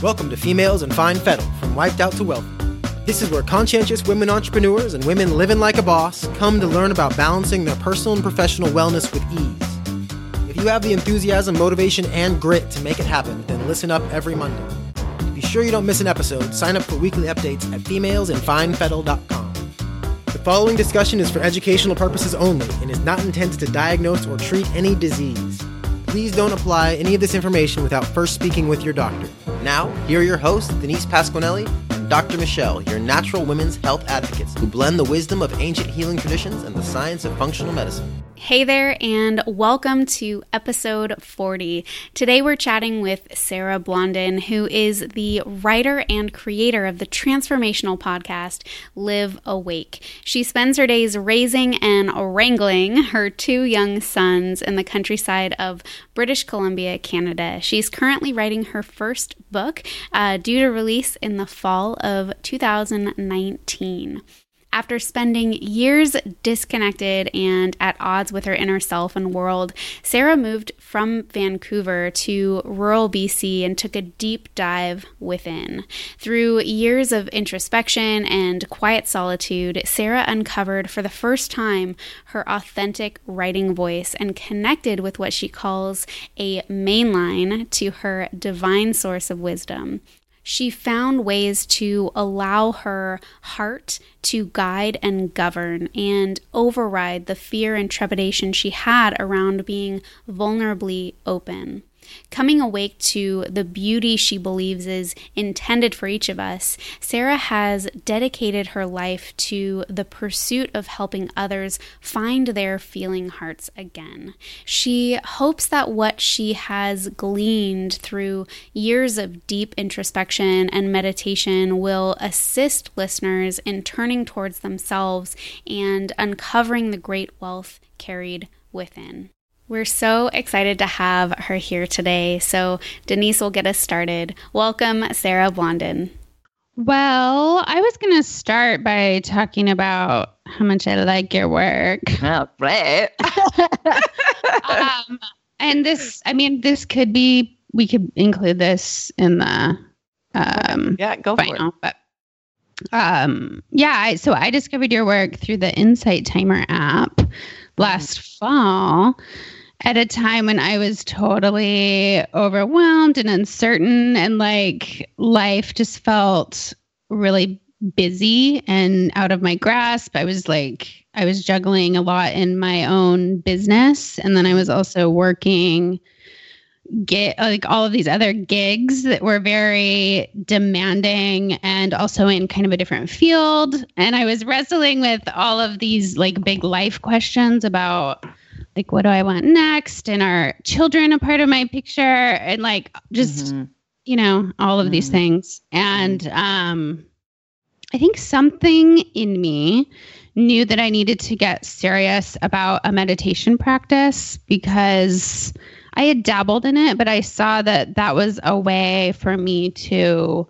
Welcome to Females in Fine Fettle, from Wiped Out to Wealthy. This is where conscientious women entrepreneurs and women living like a boss come to learn about balancing their personal and professional wellness with ease. If you have the enthusiasm, motivation, and grit to make it happen, then listen up every Monday. To be sure you don't miss an episode, sign up for weekly updates at femalesinfinefettle.com. The following discussion is for educational purposes only and is not intended to diagnose or treat any disease. Please don't apply any of this information without first speaking with your doctor. Now, here are your hosts, Denise Pasquinelli and Dr. Michelle, your natural women's health advocates who blend the wisdom of ancient healing traditions and the science of functional medicine. Hey there, and welcome to episode 40. Today we're chatting with Sarah Blondin, who is the writer and creator of the transformational podcast Live Awake. She spends her days raising and wrangling her two young sons in the countryside of British Columbia, Canada. She's currently writing her first book, uh, due to release in the fall of 2019. After spending years disconnected and at odds with her inner self and world, Sarah moved from Vancouver to rural BC and took a deep dive within. Through years of introspection and quiet solitude, Sarah uncovered for the first time her authentic writing voice and connected with what she calls a mainline to her divine source of wisdom she found ways to allow her heart to guide and govern and override the fear and trepidation she had around being vulnerably open. Coming awake to the beauty she believes is intended for each of us, Sarah has dedicated her life to the pursuit of helping others find their feeling hearts again. She hopes that what she has gleaned through years of deep introspection and meditation will assist listeners in turning towards themselves and uncovering the great wealth carried within. We're so excited to have her here today. So, Denise will get us started. Welcome, Sarah Blondin. Well, I was going to start by talking about how much I like your work. Oh, great. um, and this, I mean, this could be, we could include this in the um, yeah, go final, for it. But, um, yeah, I, so I discovered your work through the Insight Timer app last mm-hmm. fall at a time when I was totally overwhelmed and uncertain, and like life just felt really busy and out of my grasp. I was like, I was juggling a lot in my own business, and then I was also working get like all of these other gigs that were very demanding and also in kind of a different field and i was wrestling with all of these like big life questions about like what do I want next? And are children a part of my picture? And like just mm-hmm. you know, all of mm-hmm. these things. And mm-hmm. um I think something in me knew that I needed to get serious about a meditation practice because I had dabbled in it, but I saw that that was a way for me to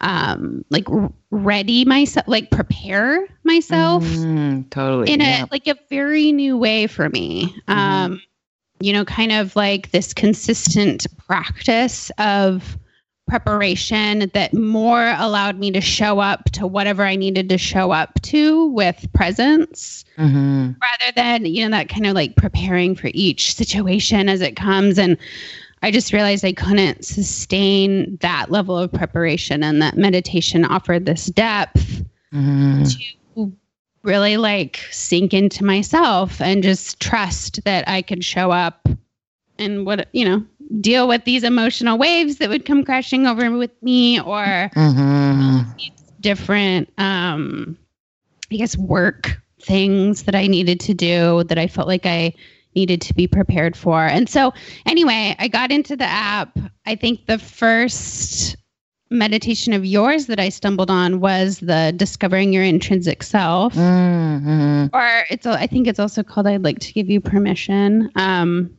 um like ready myself like prepare myself mm, totally in yeah. a like a very new way for me mm-hmm. um you know kind of like this consistent practice of preparation that more allowed me to show up to whatever I needed to show up to with presence mm-hmm. rather than you know that kind of like preparing for each situation as it comes and I just realized I couldn't sustain that level of preparation and that meditation offered this depth mm. to really like sink into myself and just trust that I could show up and what, you know, deal with these emotional waves that would come crashing over with me or mm-hmm. different, um, I guess, work things that I needed to do that I felt like I needed to be prepared for. And so, anyway, I got into the app. I think the first meditation of yours that I stumbled on was the discovering your intrinsic self. Mm-hmm. Or it's, I think it's also called I'd like to give you permission. Um,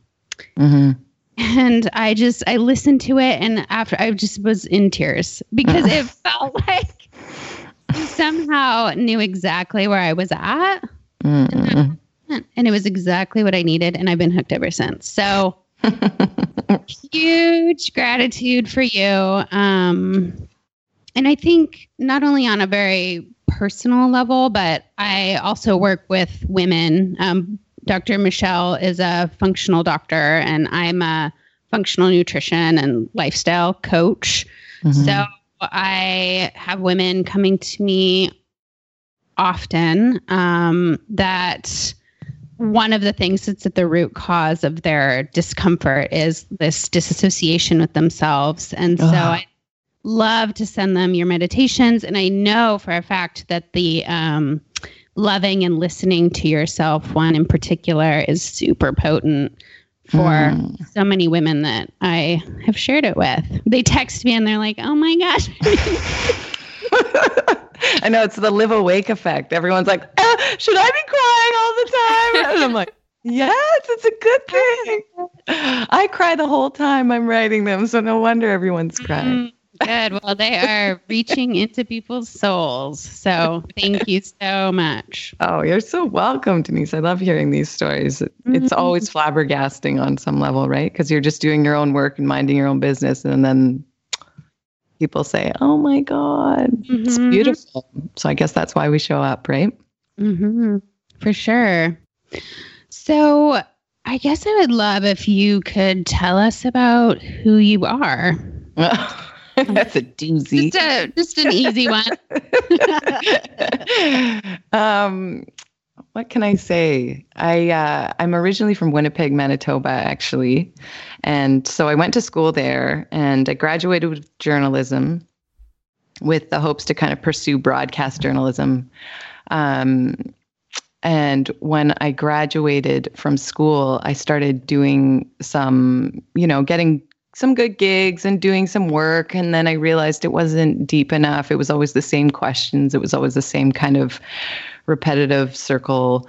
mm-hmm. And I just, I listened to it and after I just was in tears because it felt like I somehow knew exactly where I was at. Mm. And it was exactly what I needed. And I've been hooked ever since. So huge gratitude for you. Um, and I think not only on a very personal level, but I also work with women. Um, Dr. Michelle is a functional doctor, and I'm a functional nutrition and lifestyle coach. Mhm. So I have women coming to me often um, that one of the things that's at the root cause of their discomfort is this disassociation with themselves. And so Ugh. I love to send them your meditations. And I know for a fact that the um, loving and listening to yourself one in particular is super potent for Mm. so many women that I have shared it with. They text me and they're like, "Oh my gosh, I know it's the live awake effect. Everyone's like, "Uh, should I be crying all the time? And I'm like, yes, it's a good thing. I cry the whole time I'm writing them, so no wonder everyone's crying. Mm, good." Well, they are reaching into people's souls. So thank you so much. Oh, you're so welcome, Denise. I love hearing these stories. It- It's Mhm. always flabbergasting on some level, right? Because you're just doing your own work and minding your own business, and then people say, "Oh my God, it's Mhm. beautiful." So I guess that's why we show up, right? hmm For sure. So I guess I would love if you could tell us about who you are. that's a doozy. Just, a, just an easy one. um, what can I say? I uh, I'm originally from Winnipeg, Manitoba, actually, and so I went to school there, and I graduated with journalism, with the hopes to kind of pursue broadcast journalism. Um, and when I graduated from school, I started doing some, you know, getting some good gigs and doing some work. And then I realized it wasn't deep enough. It was always the same questions, it was always the same kind of repetitive circle.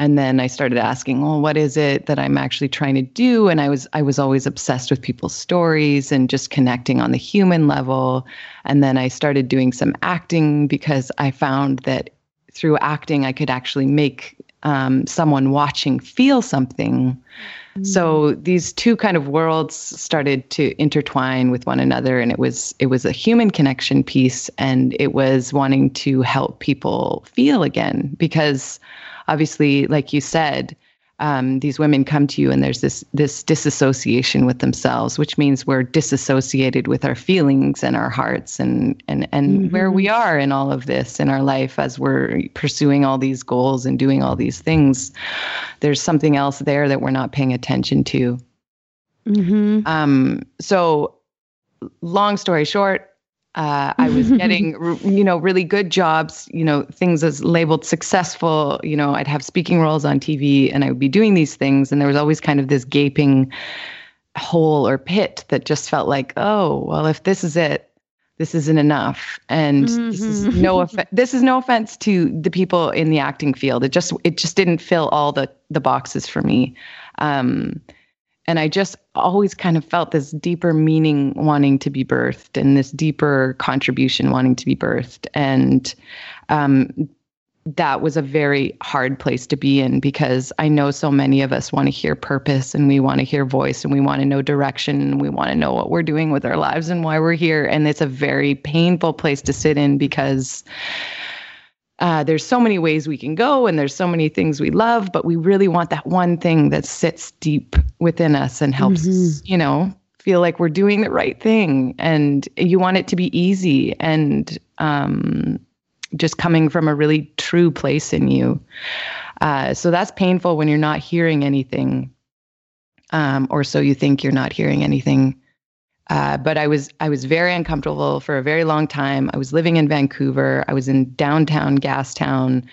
And then I started asking, well, what is it that I'm actually trying to do? And I was I was always obsessed with people's stories and just connecting on the human level. And then I started doing some acting because I found that through acting I could actually make um, someone watching feel something. So these two kind of worlds started to intertwine with one another, and it was it was a human connection piece, and it was wanting to help people feel again because obviously, like you said, um, these women come to you and there's this this disassociation with themselves, which means we're disassociated with our feelings and our hearts and and and where we are in all of this in our life as we're pursuing all these goals and doing all these things. There's something else there that we're not paying attention to. hmm Um, so, long story short, uh, I was getting, you know, really good jobs, you know, things as labeled successful. You know, I'd have speaking roles on TV and I would be doing these things. And there was always kind of this gaping hole or pit that just felt like, oh, well, if this is it, this isn't enough. And this is Mhm. no off- this is no offense to the people in the acting field. It just it just didn't fill all the the boxes for me. Um, and I just always kind of felt this deeper meaning wanting to be birthed and this deeper contribution wanting to be birthed. And um, that was a very hard place to be in because I know so many of us want to hear purpose and we want to hear voice and we want to know direction and we want to know what we're doing with our lives and why we're here. And it's a very painful place to sit in because uh, there's so many ways we can go and there's so many things we love, but we really want that one thing that sits deep within us and helps, us, you know, feel like we're doing the right thing. And you want it to be easy and um, just coming from a really true place in you. Uh, so that's painful when you're not hearing anything, um, or so you think you're not hearing anything. Uh, but I was I was very uncomfortable for a very long time. I was living in Vancouver. I was in downtown Gastown,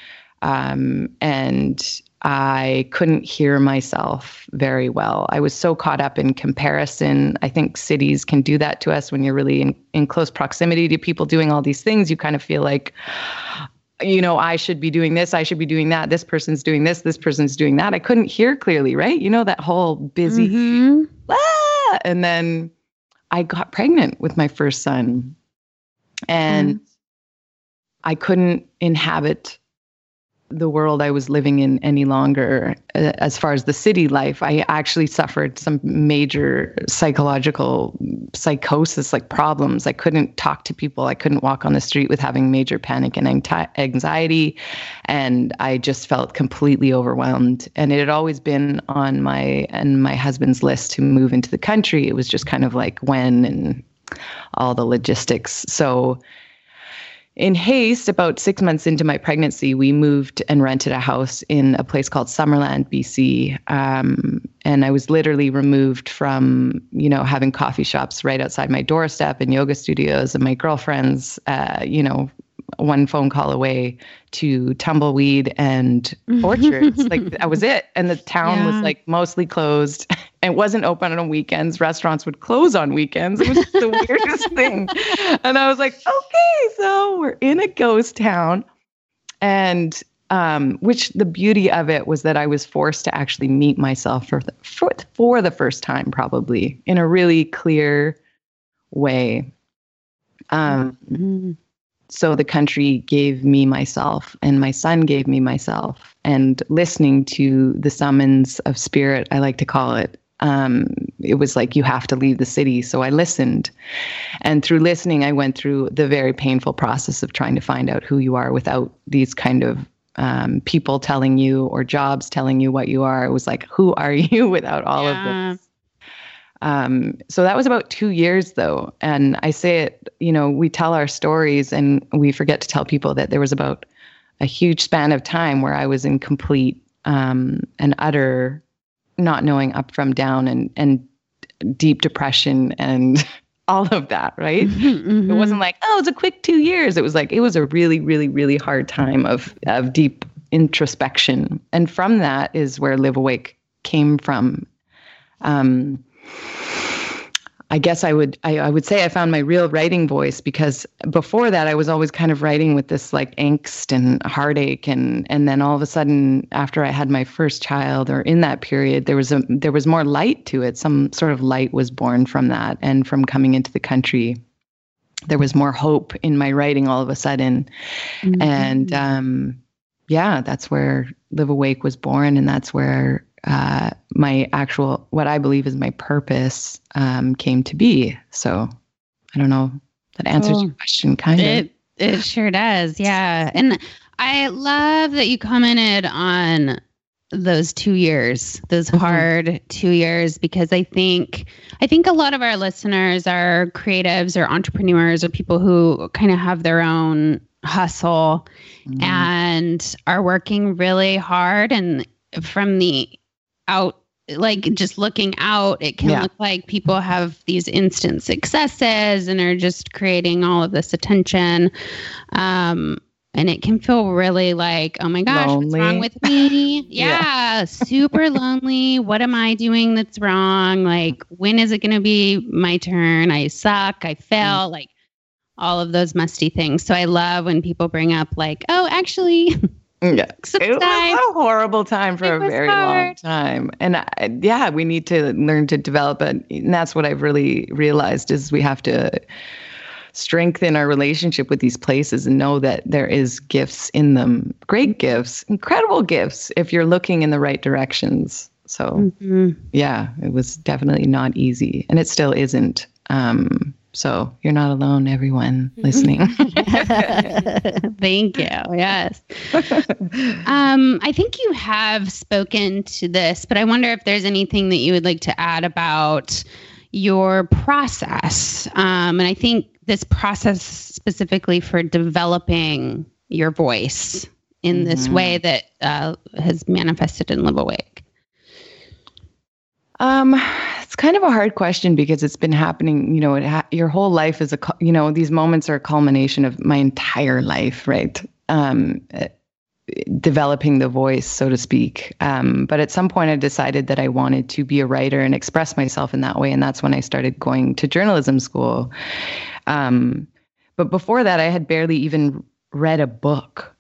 um, and I couldn't hear myself very well. I was so caught up in comparison. I think cities can do that to us when you're really in, in close proximity to people doing all these things. You kind of feel like, you know, I should be doing this, I should be doing that. This person's doing this, this person's doing that. I couldn't hear clearly, right? You know, that whole busy Mhm. ah! and then I got pregnant with my first son. And mm. I couldn't inhabit the world I was living in any longer uh, as far as the city life. I actually suffered some major psychological psychosis, like problems. I couldn't talk to people. I couldn't walk on the street with having major panic and anxiety. And I just felt completely overwhelmed. And it had always been on my and my husband's list to move into the country. It was just kind of like when and all the logistics. So in haste, about six months into my pregnancy, we moved and rented a house in a place called Summerland, BC. Um, and I was literally removed from, you know, having coffee shops right outside my doorstep and yoga studios and my girlfriends, uh, you know, one phone call away to tumbleweed and orchards. like that was it. And the town yeah. was like mostly closed. It wasn't open on weekends. Restaurants would close on weekends. It was the weirdest thing. And I was like, okay, so we're in a ghost town. And um, which the beauty of it was that I was forced to actually meet myself for, the, for, for the first time, probably in a really clear way. Um, mm-hmm so the country gave me myself and my son gave me myself. And listening to the summons of spirit i like to call it um, it was like you have to leave the city. So i listened. And through listening i went through the very painful process of trying to find out who you are without these kind of um, people telling you or jobs telling you what you are. It was like who are you without all yeah. of this um, so that was about two years though. And I say it, you know, we tell our stories and we forget to tell people that there was about a huge span of time where I was in complete um, and utter not knowing up from down and, and deep depression and all of that, right? Mm-hmm, mm-hmm. It wasn't like, oh, it's a quick two years. It was like, it was a really, really, really hard time of, of deep introspection. And from that is where Live Awake came from. Um, I guess I would I, I, would say I found my real writing voice because before that I was always kind of writing with this like angst and heartache. And and then all of a sudden after I had my first child or in that period there was a there was more light to it. Some sort of light was born from that and from coming into the country. There was more hope in my writing all of a sudden. Mm-hmm. and um yeah that's where Live Awake was born. And that's where uh, my actual, what I believe is my purpose, um, came to be. So I don't know. That answers your question, kind it, of. It sure does. Yeah. And I love that you commented on those two years, those mm-hmm. hard two years, because I think I think a lot of our listeners are creatives or entrepreneurs or people who kind of have their own hustle mm-hmm. and are working really hard and from the out like just looking out, it can yeah. look like people have these instant successes and are just creating all of this attention. Um, and it can feel really like, oh my gosh, lonely. what's wrong with me? Yeah, yeah, super lonely. What am I doing that's wrong? Like, when is it going to be my turn? I suck. I fail. Mm. Like, all of those musty things. So I love when people bring up, like, oh, actually, Yeah. It was a horrible time for it a very hard. long time. And I, yeah, we need to learn to develop it. And that's what I've really realized is we have to strengthen our relationship with these places and know that there is gifts in them. Great gifts, incredible gifts if you're looking in the right directions. So mm-hmm. yeah, it was definitely not easy. And it still isn't. Um, so you're not alone, everyone listening. Thank you. Yes. Um, I think you have spoken to this, but I wonder if there's anything that you would like to add about your process. Um, and I think this process specifically for developing your voice in mm-hmm. this way that uh, has manifested in Live Awake. Um, it's kind of a hard question because it's been happening. You know, ha- your whole life is a. You know, these moments are a culmination of my entire life, right? Um, developing the voice, so to speak. Um, but at some point, I decided that I wanted to be a writer and express myself in that way, and that's when I started going to journalism school. Um, but before that, I had barely even read a book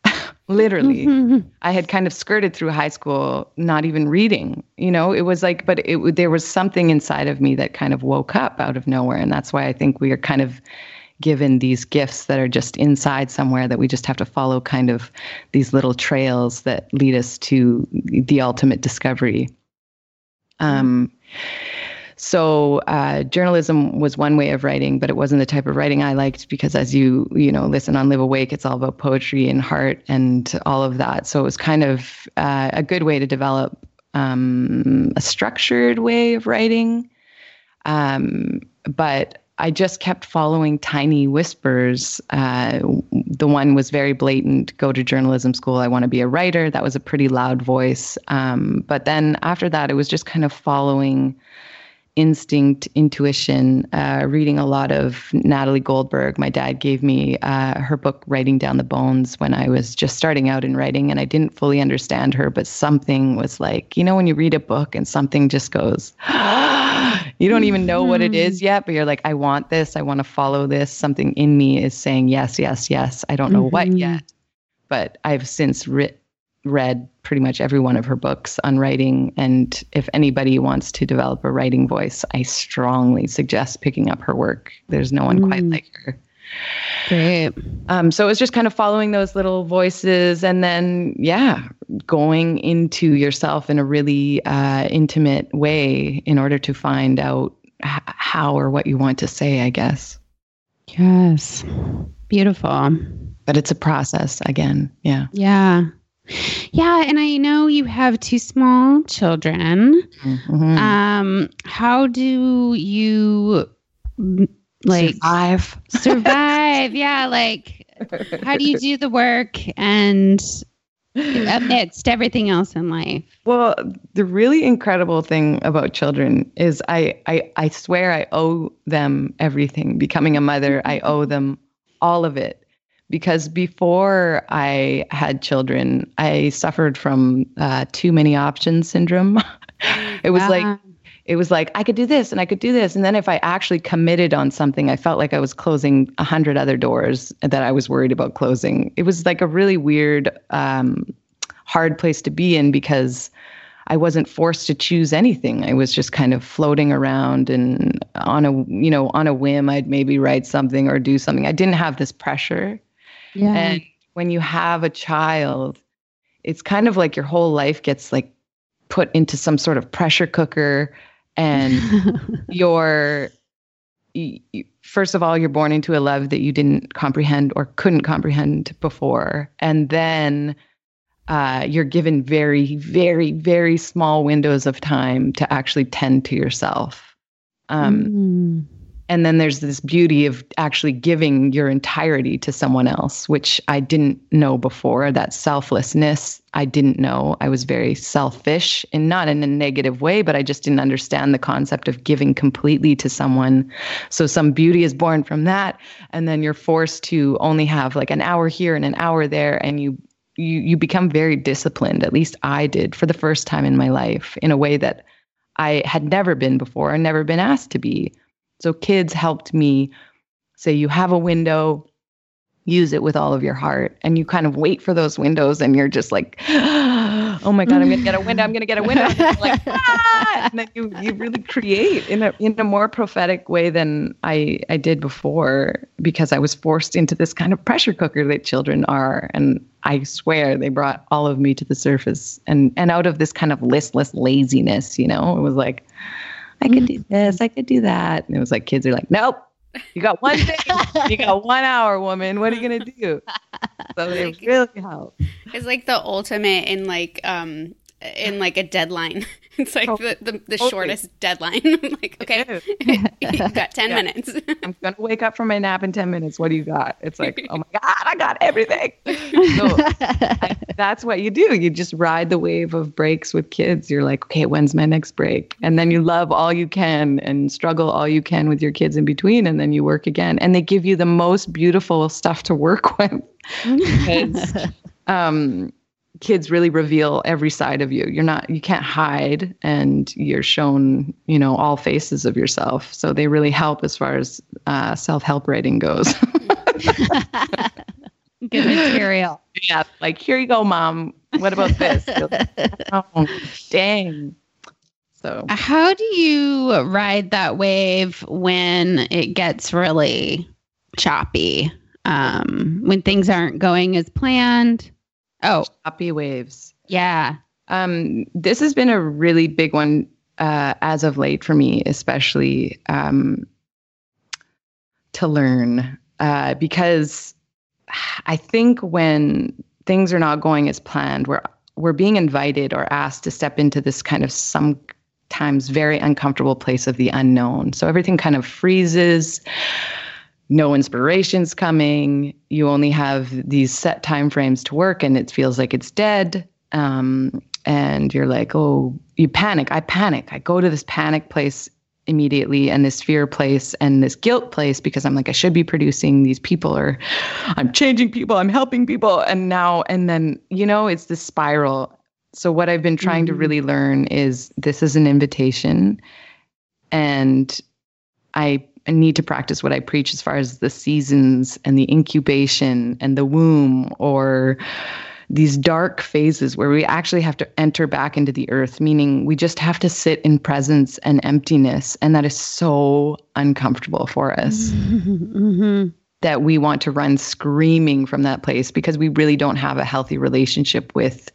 literally mm-hmm. i had kind of skirted through high school not even reading you know it was like but it there was something inside of me that kind of woke up out of nowhere and that's why i think we are kind of given these gifts that are just inside somewhere that we just have to follow kind of these little trails that lead us to the ultimate discovery. Um, so uh, journalism was one way of writing, but it wasn't the type of writing I liked because, as you you know listen on Live Awake, it's all about poetry and heart and all of that. So it was kind of uh, a good way to develop um, a structured way of writing. Um, but I just kept following tiny whispers. Uh, the one was very blatant go to journalism school. I want to be a writer. That was a pretty loud voice. Um, but then after that, it was just kind of following instinct, intuition, uh, reading a lot of Natalie Goldberg. My dad gave me uh, her book, Writing Down the Bones, when I was just starting out in writing, and I didn't fully understand her, but something was like, you know, when you read a book and something just goes, you don't even know what it is mm-hmm. yet, but you're like, I want this, I want to follow this. Something in me is saying yes, yes, yes. I don't know mm-hmm. what yet, but I've since written read pretty much every one of her books on writing. And if anybody wants to develop a writing voice, I strongly suggest picking up her work. There's no one mm. quite like her. Great. Um, so it was just kind of following those little voices and then, yeah, going into yourself in a really uh, intimate way in order to find out h- how or what you want to say, I guess. Yes. Beautiful. But it's a process again. Yeah. Yeah. Yeah, and I know you have two small children. Mm-hmm. Um, how do you like survive? Survive, yeah. Like, how do you do the work and amidst everything else in life? Well, the really incredible thing about children is I, I, I swear I owe them everything. Becoming a mother, I owe them all of it because before I had children, I suffered from uh, too many options syndrome. it was like it was like I could do this and I could do this, and then if I actually committed on something, I felt like I was closing a hundred other doors that I was worried about closing. It was like a really weird, um, hard place to be in because. I wasn't forced to choose anything. I was just kind of floating around and on a you know on a whim I'd maybe write something or do something. I didn't have this pressure. Yeah. And when you have a child, it's kind of like your whole life gets like put into some sort of pressure cooker and you're first of all you're born into a love that you didn't comprehend or couldn't comprehend before. And then uh, you're given very very very small windows of time to actually tend to yourself. Um, mm and then there's this beauty of actually giving your entirety to someone else which i didn't know before. That selflessness i didn't know. I was very selfish and not in a negative way but i just didn't understand the concept of giving completely to someone. So some beauty is born from that. And then you're forced to only have like an hour here and an hour there. And you you you become very disciplined at least i did for the first time in my life in a way that i had never been before and never been asked to be so kids helped me say, you have a window, use it with all of your heart. And you kind of wait for those windows and you're just like, oh my God, I'm going to get a window. I'm going to get a window. like, ah! and then you, you really create in a, in a more prophetic way than I, I did before because I was forced into this kind of pressure cooker that children are. And I swear they brought all of me to the surface and, and out of this kind of listless laziness, you know, it was like, I could do this, I could do that. And it was like kids are like, nope, you got one day, you got one hour, woman. What are you gonna do? So they like, really help. It's like the ultimate in like um in like a deadline. It's like oh, the, the, the totally. shortest dedeadline. like, okay, you've got 10 yeah. minutes. I'm going to wake up from my nap in 10 minutes. What do you got? It's like, oh my God, I got everything. So I, that's what you do. You just ride the wave of breaks with kids. You're like, okay, when's my next break? And then you love all you can and struggle all you can with your kids in between. And then you work again. And they give you the most beautiful stuff to work with. because, um, kids really reveal every side of you. You're not you can't hide and you're shown, you know, all faces of yourself. So they really help as far as uh, self-help writing goes. Good material. Yeah, like here you go, mom. What about this? oh, dang. So how do you ride that wave when it gets really choppy. Um, when things aren't going as planned. Oh, choppy waves. Yeah. Um, this has been a really big one uh, as of late for me, especially um, to learn uh, because I think when things are not going as planned, we're we're being invited or asked to step into this kind of sometimes very uncomfortable place of the unknown. So everything kind of freezes. No inspiration's coming. You only have these set time frames to work, and it feels like it's dead. Um, and you're like, oh, you panic. I panic. I go to this panic place immediately and this fear place and this guilt place because I'm like, I should be producing these people or I'm changing people, I'm helping people. And now, and then, you know, it's this spiral. So, what I've been trying mm-hmm. to really learn is this is an invitation. And I need to practice what I preach as far as the seasons and the incubation and the womb or these dark phases where we actually have to enter back into the earth, meaning we just have to sit in presence and emptiness. And that is so uncomfortable for us mm-hmm. that we want to run screaming from that place because we really don't have a healthy relationship with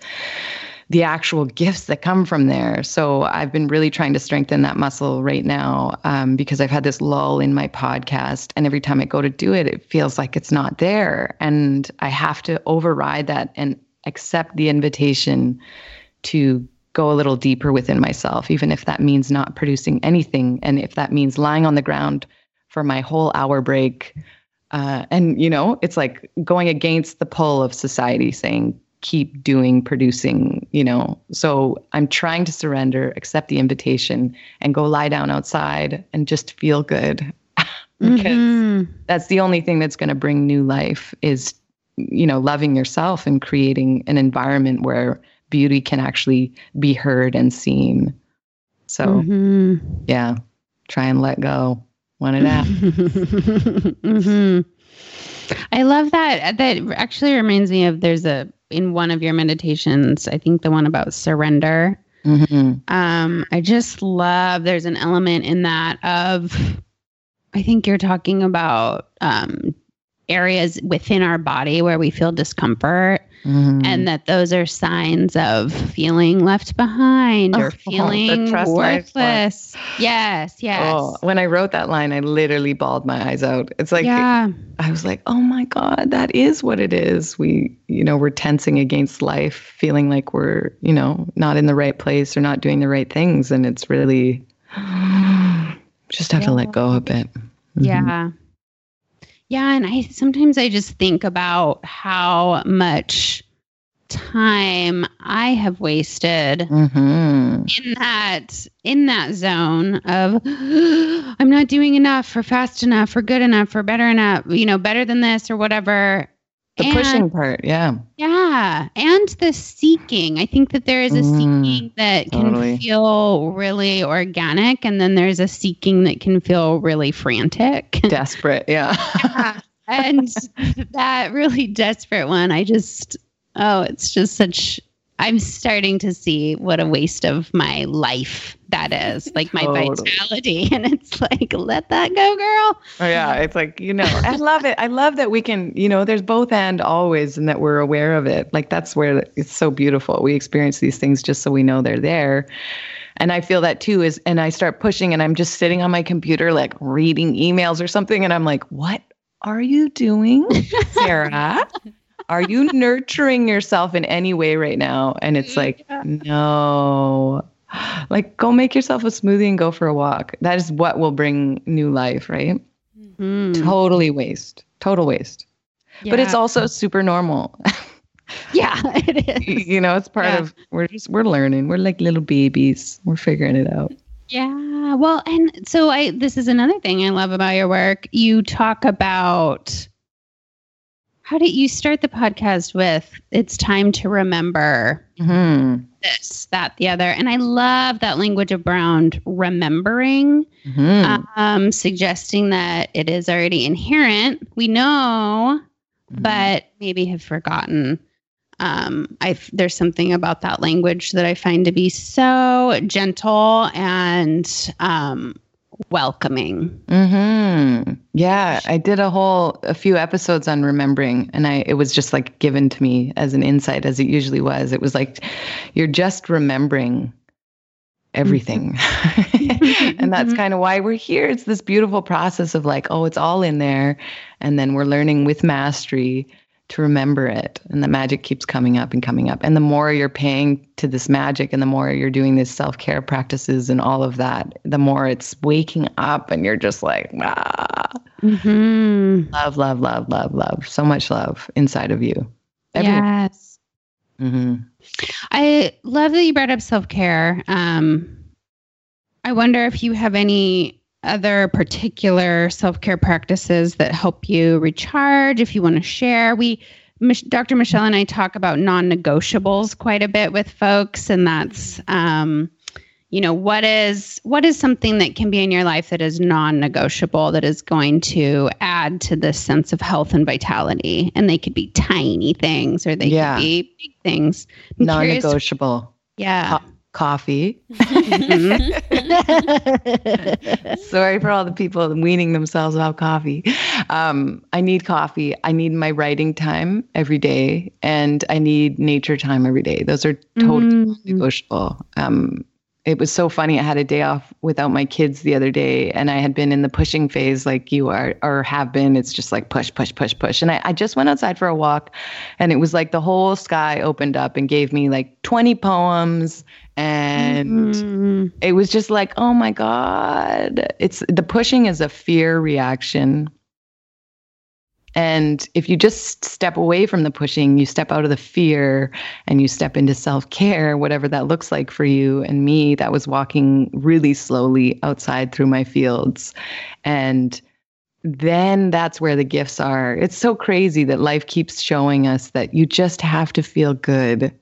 the actual gifts that come from there. So I've been really trying to strengthen that muscle right now um, because I've had this lull in my podcast. And every time I go to do it, it feels like it's not there. And I have to override that and accept the invitation to go a little deeper within myself, even if that means not producing anything. And if that means lying on the ground for my whole hour break. Uh, and, you know, it's like going against the pull of society saying, keep doing producing you know so i'm trying to surrender accept the invitation and go lie down outside and just feel good because mm-hmm. that's the only thing that's going to bring new life is you know loving yourself and creating an environment where beauty can actually be heard and seen so mm-hmm. yeah try and let go one and a half mm-hmm. i love that that actually reminds me of there's a in one of your meditations, I think the one about surrender. Mm-hmm. Um, I just love there's an element in that of I think you're talking about um, areas within our body where we feel discomfort Mm-hmm. and that those are signs of feeling left behind or oh, feeling worthless. Yes, yes. Oh, when I wrote that line, I literally bawled my eyes out. It's like yeah. I was like, "Oh my god, that is what it is." We, you know, we're tensing against life, feeling like we're, you know, not in the right place or not doing the right things, and it's really just have yeah. to let go a bit. Mm-hmm. Yeah. Yeah, and I sometimes I just think about how much time I have wasted mm-hmm. in that in that zone of I'm not doing enough or fast enough or good enough or better enough, you know, better than this or whatever. The and, pushing part, yeah. Yeah. And the seeking. I think that there is a mm, seeking that can totally. feel really organic, and then there's a seeking that can feel really frantic. Desperate, yeah. yeah. And that really desperate one, I just, oh, it's just such I'm starting to see what a waste of my life that is, like my totally. vitality. And it's like, let that go, girl. Oh, yeah. It's like, you know, I love it. I love that we can, you know, there's both and always, and that we're aware of it. Like, that's where it's so beautiful. We experience these things just so we know they're there. And I feel that too is, and I start pushing and I'm just sitting on my computer, like reading emails or something. And I'm like, what are you doing, Sarah? Are you nurturing yourself in any way right now? And it's mm, like, yeah. no. Like, go make yourself a smoothie and go for a walk. That is what will bring new life, right? Mm. Totally waste. Total waste. Yeah. But it's also super normal. yeah, it is. You know, it's part yeah. of we're just we're learning. We're like little babies. We're figuring it out. Yeah. Well, and so I this is another thing I love about your work. You talk about how did you start the podcast with it's time to remember mm-hmm. This that the other and i love that language around remembering mm-hmm. um, suggesting that it is already inherent we know mm-hmm. but maybe have forgotten um, I there's something about that language that I find to be so gentle and um, welcoming. Mm-hmm. Yeah, I did a whole a few episodes on remembering, and I it was just like given to me as an insight, as it usually was. It was like you're just remembering everything, and that's kind of why we're here. It's this beautiful process of like, oh, it's all in there, and then we're learning with mastery to remember it. And the magic keeps coming up and coming up. And the more you're paying to this magic and the more you're doing these self care practices and all of that, the more it's waking up and you're just like, ah. Mm-hmm. Love, love, love, love, love. So much love inside of you. Everyone. Yes. Mm-hmm. I love that you brought up self care. Um, I wonder if you have any other particular self care practices that help you recharge if you want to share. We, Dr. Michelle and I talk about non negotiables quite a bit with folks, and that's, um, you know, what is what is something that can be in your life that is non-negotiable that is going to add to this sense of health and vitality, and they could be tiny things or they yeah. could be big things. I'm non-negotiable. yeah coffee. Sorry for all the people weaning themselves off coffee. Um, I need coffee. I need my writing time every day, and I need nature time every day. Those are totally mm-hmm. negotiable. Um, it was so funny. I had a day off without my kids the other day, and I had been in the pushing phase like you are or have been. It's just like push, push, push, push. And I, I just went outside for a walk, and it was like the whole sky opened up and gave me like 20 poems. And mm-hmm. it was just like, oh my God. It's the pushing is a fear reaction and if you just step away from the pushing, you step out of the fear and you step into self care, whatever that looks like for you and me, that was walking really slowly outside through my fields. And then that's where the gifts are. It's so crazy that life keeps showing us that you just have to feel good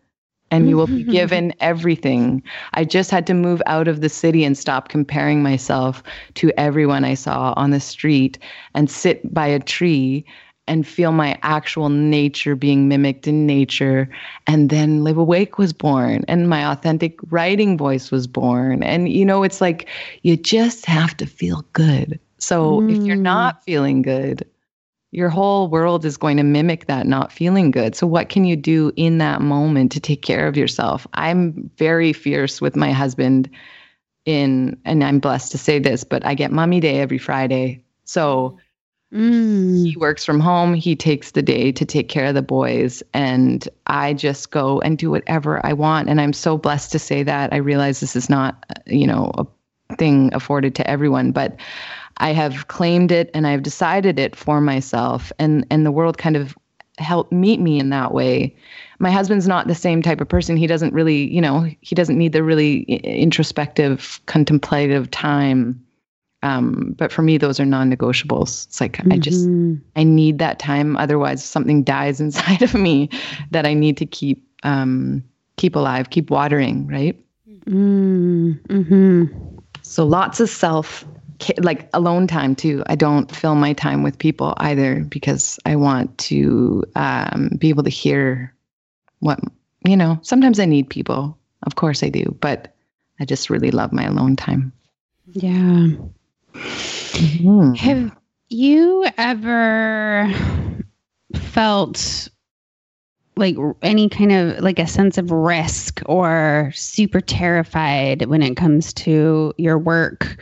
and you will be given everything. I just had to move out of the city and stop comparing myself to everyone I saw on the street and sit by a tree and feel my actual nature being mimicked in nature. And then Live Awake was born, and my authentic writing voice was born. And, you know, it's like you just have to feel good. So mm. if you're mm. not feeling good, your whole world is going to mimic that not feeling good. So, what can you do in that moment to take care of yourself? I'm very fierce with my husband in, and I'm blessed to say this, but I get mommy day every Friday. So, mm. he works from home. He takes the day to take care of the boys, and I just go and do whatever I want. And I'm so blessed to say that. I realize this is not, you know, a thing afforded to everyone, but I have claimed it and I've decided it for myself and and the world kind of helped meet me in that way. My husband's not the same type of person. He doesn't really, you know, he doesn't need the really introspective, contemplative time. Um, but for me, those are non-negotiables. It's like mm-hmm. I just mm-hmm. I need that time. Otherwise, something dies inside of me that I need to keep um, keep alive, keep watering. Right. Mm-hmm. So lots of self like alone time too. I don't fill my time with people either because I want to um, be able to hear what you know. Sometimes I need people, of course I do, but I just really love my alone time. Yeah. Mm-hmm. Have you ever felt like any kind of like a sense of risk or super terrified when it comes to your work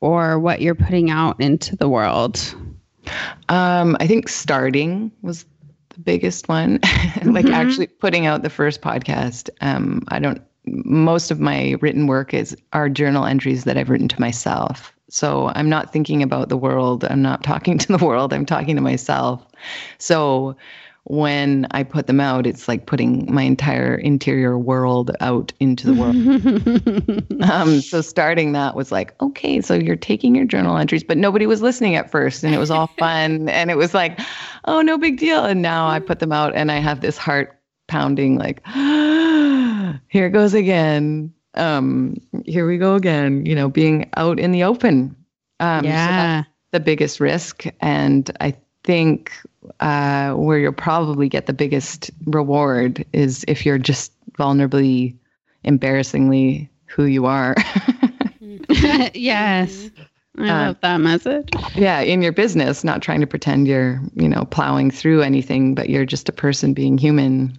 or what you're putting out into the world? Um, I think starting was the biggest one. like mm-hmm. actually putting out the first podcast. Um, I don't. Most of my written work is are journal entries that I've written to myself. So I'm not thinking about the world. I'm not talking to the world. I'm talking to myself. So when I put them out, it's like putting my entire interior world out into the world. um, so starting that was like, okay, so you're taking your journal entries, but nobody was listening at first, and it was all fun, and it was like, oh, no big deal. And now I put them out, and I have this heart pounding, like, here it goes again. Um, here we go again. You know, being out in the open. Um, yeah. So the biggest risk, and I think uh, where you'll probably get the biggest reward is if you're just vulnerably, embarrassingly who you are. yes. I love that message. Yeah, in your business, not trying to pretend you're, you know, plowing through anything, but you're just a person being human.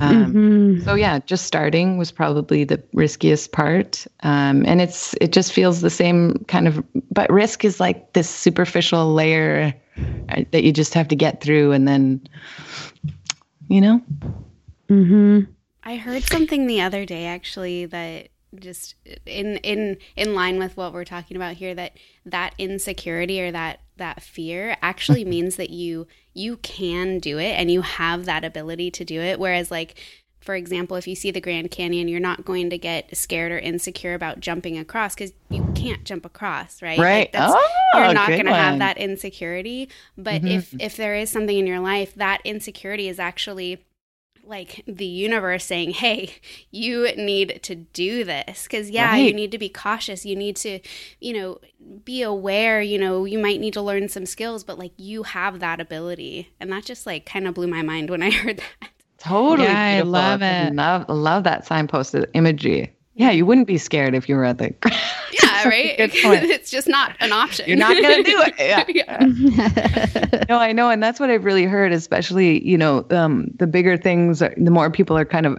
Um, Mhm. So yeah, just starting was probably the riskiest part, um, and it's it just feels the same kind of. But risk is like this superficial layer uh, that you just have to get through, and then, you know, Mhm. I heard something the other day actually that just in in in line with what we're talking about here that that insecurity or that that fear actually means that you you can do it and you have that ability to do it whereas like for example if you see the Grand Canyon you're not going to get scared or insecure about jumping across cuz you can't jump across right Right. Like, that's, Oh, you're not going to have that insecurity but Mhm. if if there is something in your life that insecurity is actually like the universe saying, "Hey, you need to do this." Cuz yeah, you need to be cautious. You need to, you know, be aware, you know, you might need to learn some skills, but like you have that ability. And that just like kind of blew my mind when I heard that. Totally. Yeah, I beautiful. love it. Love love that signposted imagery. Yeah, you wouldn't be scared if you were at the. Yeah, right? It's just not an option. You're not gonna do it. Yeah. Yeah. no, I know, and that's what I've really heard. Especially, you know, um, the bigger things, are, the more people are kind of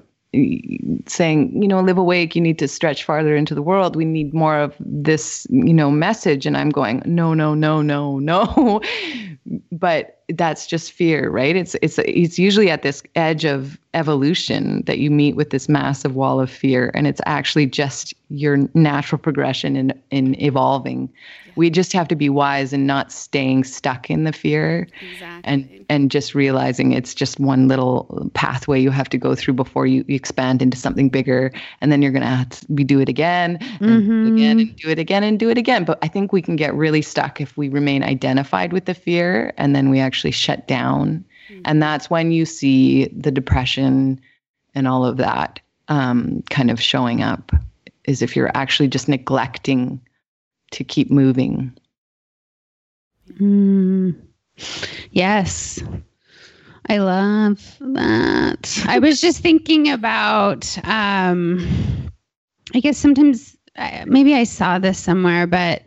saying, you know, live awake. You need to stretch farther into the world. We need more of this, you know, message. And I'm going, no, no, no, no, no. But that's just fear, right? It's it's it's usually at this edge of evolution that you meet with this massive wall of fear, and it's actually just your natural progression in in evolving. We just have to be wise and not staying stuck in the fear Exactly. and and just realizing it's just one little pathway you have to go through before you expand into something bigger and then you're going to have to we do it again and do it again mm-hmm. and do it again and do it again but i think we can get really stuck if we remain identified with the fear and then we actually shut down and that's when you see the depression and all of that um, kind of showing up is if you're actually just neglecting to keep moving Mm. Yes. I love that. I was just thinking about um I guess sometimes uh, maybe I saw this somewhere but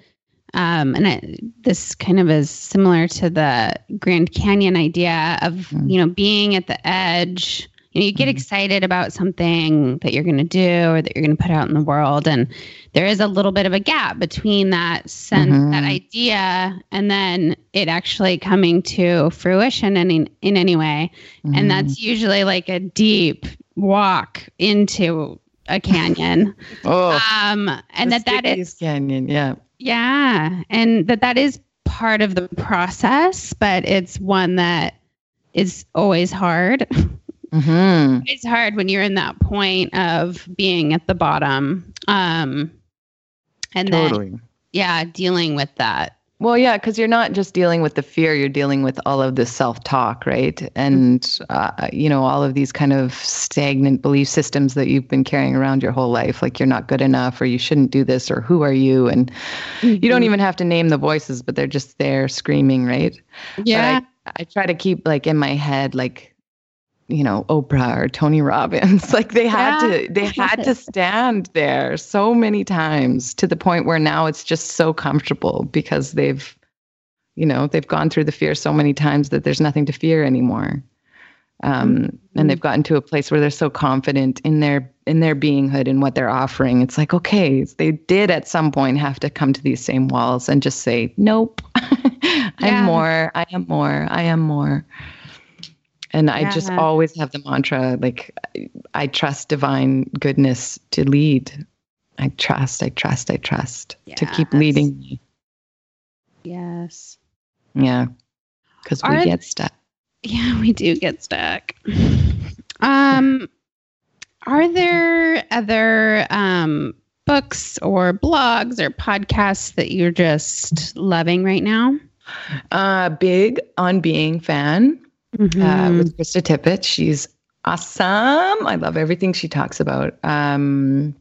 um and I, this kind of is similar to the Grand Canyon idea of Mm. you know being at the edge you know you get Mhm. excited about something that you're going to do or that you're going to put out in the world and there is a little bit of a gap between that sense that Mhm. idea and then it actually coming to fruition in in, in any way and that's usually like a deep walk into a canyon oh um and that that is Canyon, yeah. Yeah and that that is part of the process but it's one that is always hard. Hmm it's hard when you're in that point of being at the bottom um and then yeah dealing with that Well, yeah, because you're not just dealing with the fear, you're dealing with all of the self talk, right? And, uh, you know, all of these kind of stagnant belief systems that you've been carrying around your whole life, like you're not good enough or you shouldn't do this or who are you? And you don't even have to name the voices, but they're just there screaming, right? Yeah I, I try to keep like in my head, like, you know, Oprah or Tony Robbins, like they had Yeah. to, they had to stand there so many times to the point where now it's just so comfortable because they've, you know, they've gone through the fear so many times that there's nothing to fear anymore. Um, and they've gotten to a place where they're so confident in their in their beinghood and what they're offering. It's like, okay, they did at some point have to come to these same walls and just say, nope, I'm Yeah. more, I am more, I am more. And I just always have the mantra like, I, I trust divine goodness to lead. I trust, I trust, I trust to keep leading me. yes Yeah. Because we get stuck. yeah we do get stuck um are there other um books or blogs or podcasts that you're just loving right now Uh, big on being fan uh, Mhm. with Krista Tippett. She's awesome. I love everything she talks about. Um,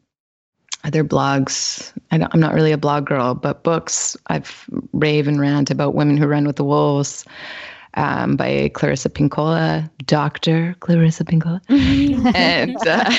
other blogs. I don't, I'm not really a blog girl, but books. I've rave and rant about women who run with the wolves. um, by Clarissa Pinkola, Dr. Clarissa Pinkola. and uh,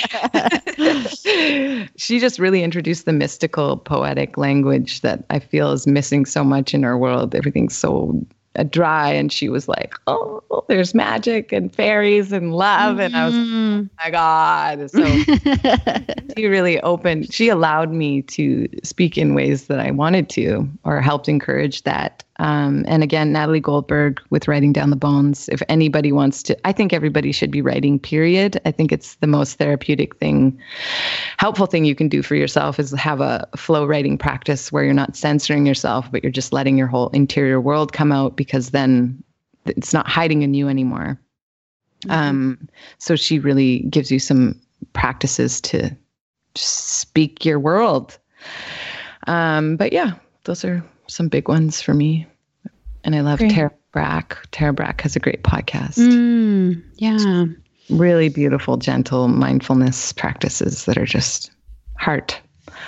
she just really introduced the mystical, poetic language that I feel is missing so much in our world. Everything's so uh, dry. And she was like, oh, there's magic and fairies and love. And I was, Mm-hmm. oh my God. So she really opened, she allowed me to speak in ways that I wanted to or helped encourage that. Um, and again, Natalie Goldberg with Writing Down the Bones. If anybody wants to, I think everybody should be writing, period. I think it's the most therapeutic thing, helpful thing you can do for yourself is have a flow writing practice where you're not censoring yourself, but you're just letting your whole interior world come out because then it's not hiding in you anymore. Um, so she really gives you some practices to just speak your world. Um, but yeah, those are some big ones for me. And I love Great. Tara Brach. Tara Brach has a great podcast. Mm, yeah. Really beautiful, gentle mindfulness practices that are just heart,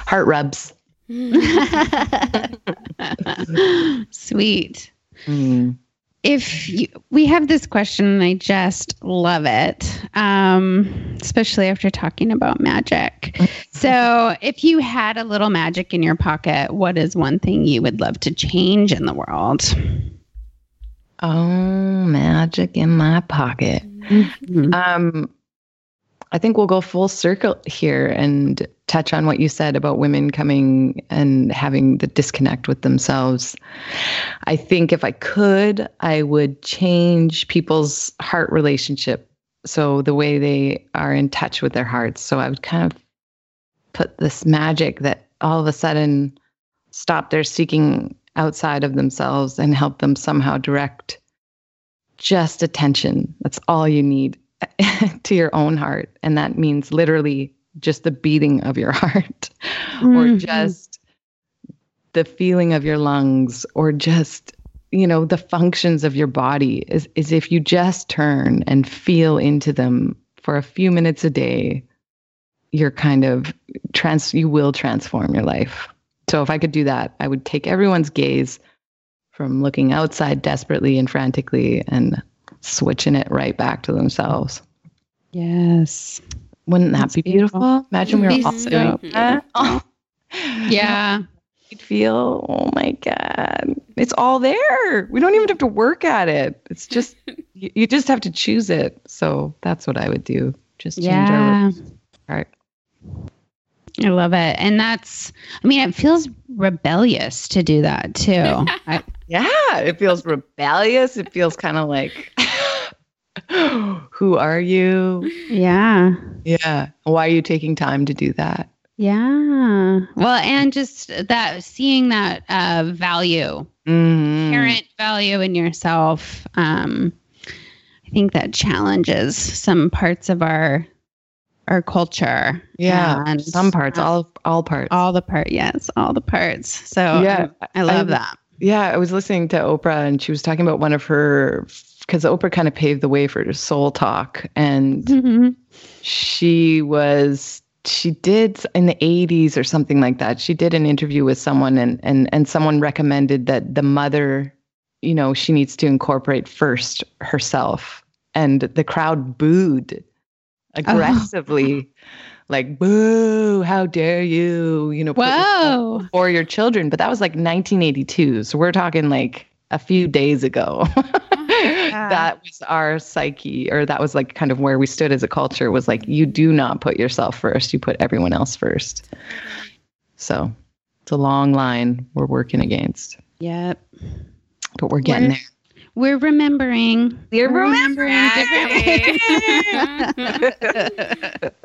heart rubs. Sweet. Mm. If you, we have this question, and I just love it, um, especially after talking about magic. So, if you had a little magic in your pocket, what is one thing you would love to change in the world? Oh, magic in my pocket. Mhm. Um, I think we'll go full circle here and touch on what you said about women coming and having the disconnect with themselves. I think if I could, I would change people's heart relationship. So the way they are in touch with their hearts. So I would kind of put this magic that all of a sudden stop their seeking outside of themselves and help them somehow direct just attention. That's all you need to your own heart. And that means literally just the beating of your heart or Mhm. just the feeling of your lungs or just you know the functions of your body is is if you just turn and feel into them for a few minutes a day you're kind of trans you will transform your life so if i could do that i would take everyone's gaze from looking outside desperately and frantically and switching it right back to themselves Yes. wouldn't that That's be beautiful, beautiful. imagine we It'd were all so doing that Oh. Yeah. you'd feel oh my god it's all there we don't even have to work at it it's just you, you just have to choose it so that's what i would do just change Yeah. our heart I love it. And that's, I mean, it feels rebellious to do that too. I, yeah it feels rebellious it feels kind of like who are you yeah. yeah why are you taking time to do that Yeah. Well, and just that seeing that uh, value, Mhm. inherent value in yourself. Um, I think that challenges some parts of our our culture. yeah and, some parts uh, all all parts all the part. Yes, all the parts. So Yeah, I, I love I- that. Yeah, I was listening to Oprah and she was talking about one of her because Oprah kind of paved the way for soul talk and Mhm. she was she did in the 80s or something like that. She did an interview with someone and and and someone recommended that the mother, you know, she needs to incorporate first herself and the crowd booed aggressively like boo how dare you you know put Whoa. for your children but that was like 1982 so we're talking like a few days ago that was our psyche or that was like kind of where we stood as a culture was like you do not put yourself first you put everyone else first mm-hmm. so it's a long line we're working against Yep. but we're getting We're- We're remembering. We're remembering there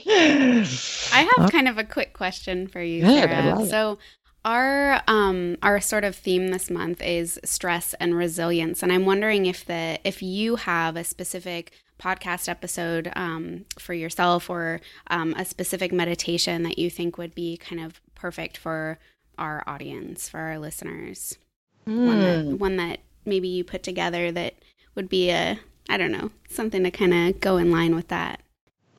I have uh, kind of a quick question for you, Good, I Sarah. love it. So our um our sort of theme this month is stress and resilience, and I'm wondering if the if you have a specific podcast episode um, for yourself or um, a specific meditation that you think would be kind of perfect for our audience, for our listeners. One, that, one that maybe you put together that would be a I don't know something to kind of go in line with that.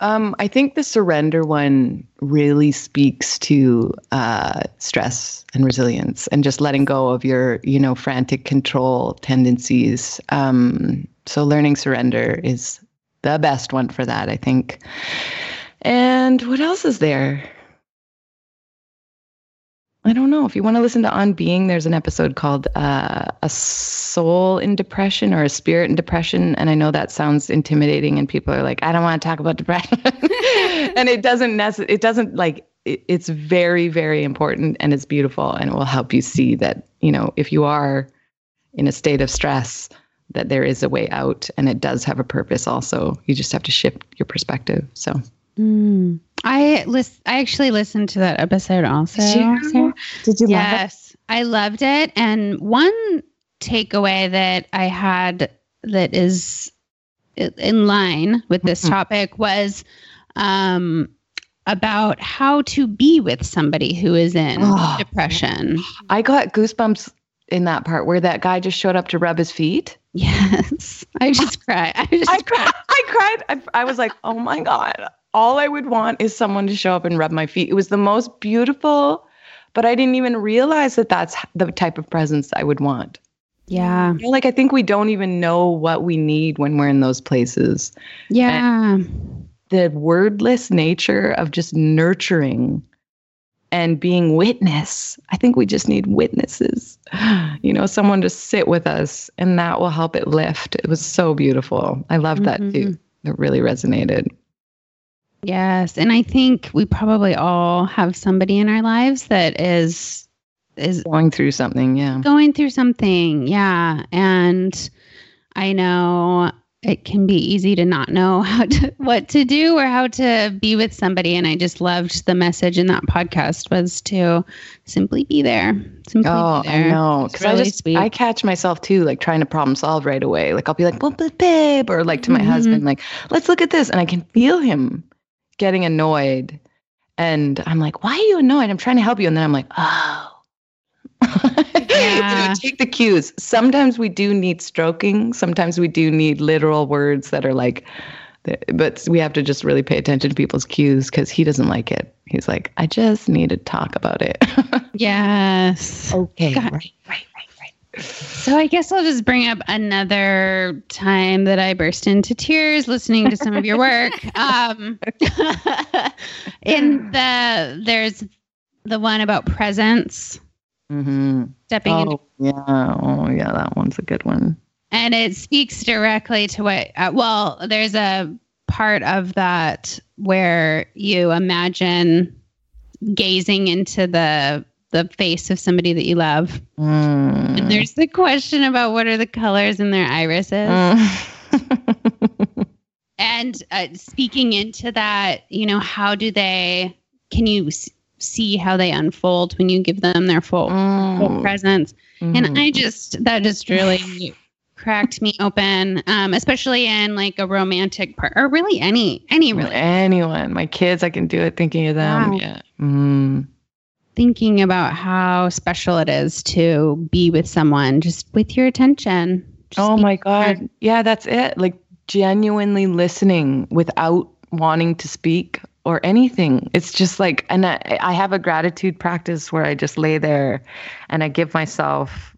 Um, I think the surrender one really speaks to uh, stress and resilience and just letting go of your, you know, frantic control tendencies. Um, so learning surrender is the best one for that, I think. And what else is there? I don't know. If you want to listen to On Being, there's an episode called uh, A Soul in Depression or A Spirit in Depression. And I know that sounds intimidating, and people are like, I don't want to talk about depression. and it doesn't necessarily, it doesn't like, it, it's very, very important and it's beautiful. And it will help you see that, you know, if you are in a state of stress, that there is a way out and it does have a purpose also. You just have to shift your perspective. So, Mm. I list. I actually listened to that episode also. Did you. Did you yes, I loved it. And one takeaway that I had that is in line with this Mhm. topic was um, about how to be with somebody who is in Oh. depression. I got goosebumps in that part where that guy just showed up to rub his feet. Yes, I just cried. I just I cried. I cried. I, I was like, oh my God. All I would want is someone to show up and rub my feet. It was the most beautiful, but I didn't even realize that that's the type of presence I would want. yeah, You know, like, I think we don't even know what we need when we're in those places. yeah, The wordless nature of just nurturing and being witness. I think we just need witnesses, you know, someone to sit with us and that will help it lift. It was so beautiful. I loved that too. Mm-hmm. It really resonated. Yes. And I think we probably all have somebody in our lives that is is Going through something, yeah. going through something. Yeah. And I know it can be easy to not know how to what to do or how to be with somebody. And I just loved the message in that podcast was to simply be there. Simply Oh, be I know. It's Because I just sweet. I catch myself too, like trying to problem solve right away. Like I'll be like, well, but babe, or like to my Mhm. husband, like, let's look at this. And I can feel him getting annoyed. And I'm like, why are you annoyed? I'm trying to help you. And then I'm like, oh. Yeah. take the cues. Sometimes we do need stroking. Sometimes we do need literal words that are like, but we have to just really pay attention to people's cues because he doesn't like it. He's like, I just need to talk about it. yes. okay. God. Right, right. So I guess I'll just bring up another time that I burst into tears listening to some of your work. Um, in the there's the one about presence, Mm-hmm. stepping into, Oh, yeah. Oh, yeah. That one's a good one. and it speaks directly to what. Uh, well, there's a part of that where you imagine gazing into the the face of somebody that you love, Mm. and there's the question about what are the colors in their irises. Mm. and uh, speaking into that you know how do they can you s- see how they unfold when you give them their full, full Mm. presence Mhm. and i just that just really cracked me open um, especially in like a romantic part or really any any really anyone, my kids, I can do it thinking of them. Wow. Yeah. Mm. Thinking about how special it is to be with someone just with your attention Just Oh my there. God. Yeah, that's it. Like genuinely listening without wanting to speak or anything. It's just like, and I, I have a gratitude practice where I just lay there and I give myself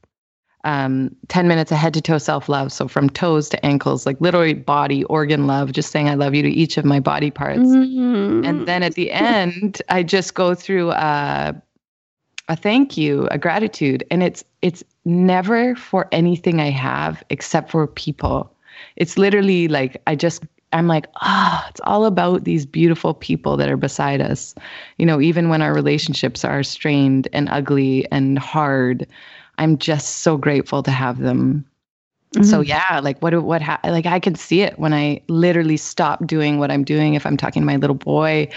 um, 10 minutes of head to toe self love. So from toes to ankles, like literally body, organ love, just saying I love you to each of my body parts. Mhm. And then at the end, I just go through a, a thank you, a gratitude, and it's it's never for anything I have except for people. It's literally like I just I'm like, ah, it's all about these beautiful people that are beside us. You know, even when our relationships are strained and ugly and hard, I'm just so grateful to have them. So Mhm. yeah, like what what ha- like I can see it when I literally stop doing what I'm doing. If I'm talking to my little boy,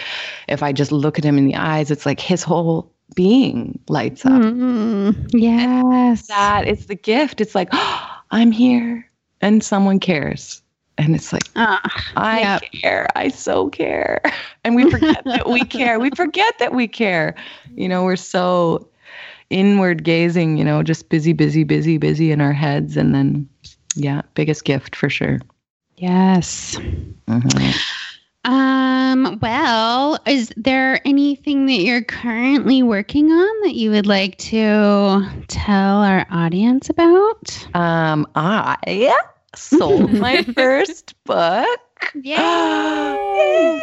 if I just look at him in the eyes, it's like his whole being lights up. Mhm. yes That is the gift. It's like oh, I'm here and someone cares, and it's like Ah, I Yep. care. I so care, and we forget that we care. We forget that we care. You know, we're so inward gazing. You know, just busy, busy, busy, busy in our heads, and then yeah, biggest gift for sure. yes Mhm. Um, well, is there anything that you're currently working on that you would like to tell our audience about? Um, I sold my first book. Yay!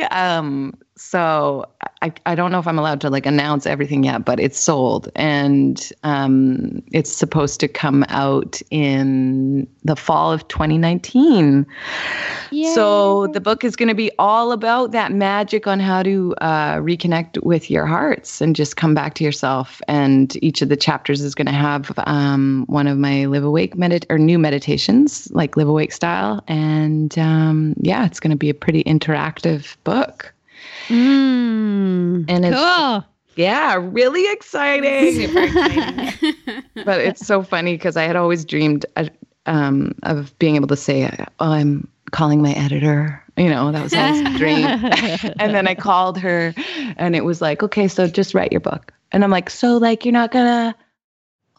Yay! Um, so I, I don't know if I'm allowed to like announce everything yet, but it's sold and um, it's supposed to come out in the fall of 2019. So the book is going to be all about that magic on how to uh, reconnect with your hearts and just come back to yourself. And each of the chapters is going to have um, one of my live awake medit or new meditations, like live awake style. And um, yeah, it's going to be a pretty interactive book. Mm, And it's cool. yeah, really exciting. Exciting. but it's so funny because I had always dreamed uh, um, of being able to say, "Oh, I'm calling my editor." You know, that was always a dream. and then I called her, and it was like, "Okay, so just write your book." And I'm like, "So, like, you're not gonna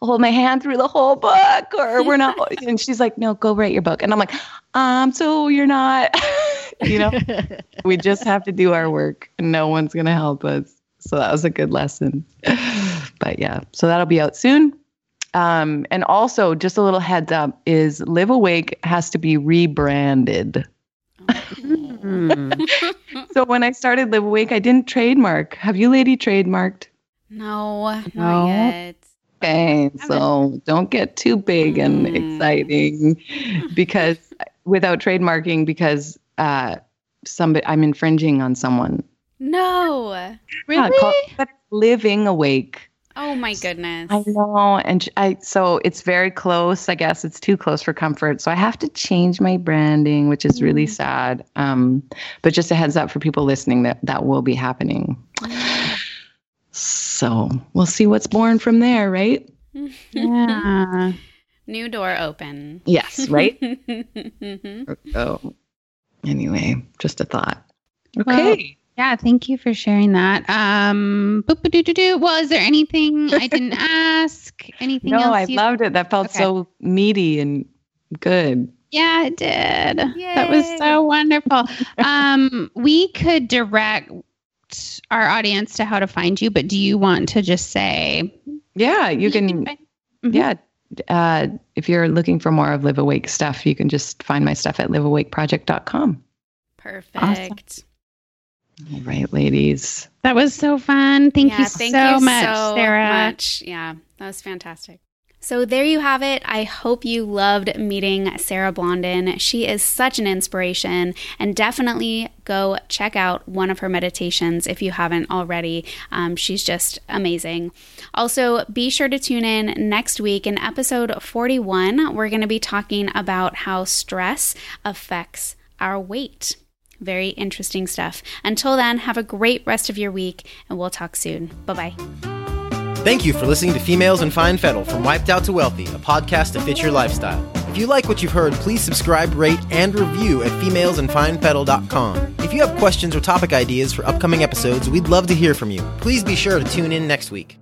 hold my hand through the whole book, or we're not?" And she's like, "No, go write your book." And I'm like, "Um, so you're not." You know, we just have to do our work, and no one's gonna help us. So that was a good lesson. But yeah, so that'll be out soon. Um, and also, just a little heads up is Live Awake has to be rebranded. Mm. So when I started Live Awake, I didn't trademark. Have you, lady, trademarked? no, not No. yet. Okay, so don't get too big and Mm. exciting because without trademarking, because uh, somebody I'm infringing on someone. No. Really? Yeah, call- but living awake. Oh my goodness. I know, and I so it's very close. I guess it's too close for comfort, so I have to change my branding, which is really sad. Um, but just a heads up for people listening that that will be happening. So we'll see what's born from there, right? yeah. New door open. Yes, right. Oh, anyway, just a thought. Well, Okay. Yeah, thank you for sharing that. Um, boop-a-doo-doo-doo. well, is there anything I didn't ask? Anything no, else? I you- loved it. That felt Okay. so meaty and good. Yeah, it did. That was so wonderful. um, we could direct our audience to how to find you, but do you want to just say? Yeah, you can. find- Mhm. Yeah. Uh, if you're looking for more of Live Awake stuff, you can just find my stuff at liveawakeproject.com. Perfect. All right, ladies. That was so fun. Thank Yeah, you thank so you much, so Sarah. much. Yeah, that was fantastic. So there you have it. I hope you loved meeting Sarah Blondin. She is such an inspiration, and definitely go check out one of her meditations if you haven't already. Um, she's just amazing. Also, be sure to tune in next week in episode 41. We're going to be talking about how stress affects our weight. Very interesting stuff. Until then, have a great rest of your week, and we'll talk soon. Bye bye. Thank you for listening to Females and Fine Fettle from Wiped Out to Wealthy, a podcast to fit your lifestyle. If you like what you've heard, please subscribe, rate, and review at femalesandfinefettle.com. If you have questions or topic ideas for upcoming episodes, we'd love to hear from you. Please be sure to tune in next week.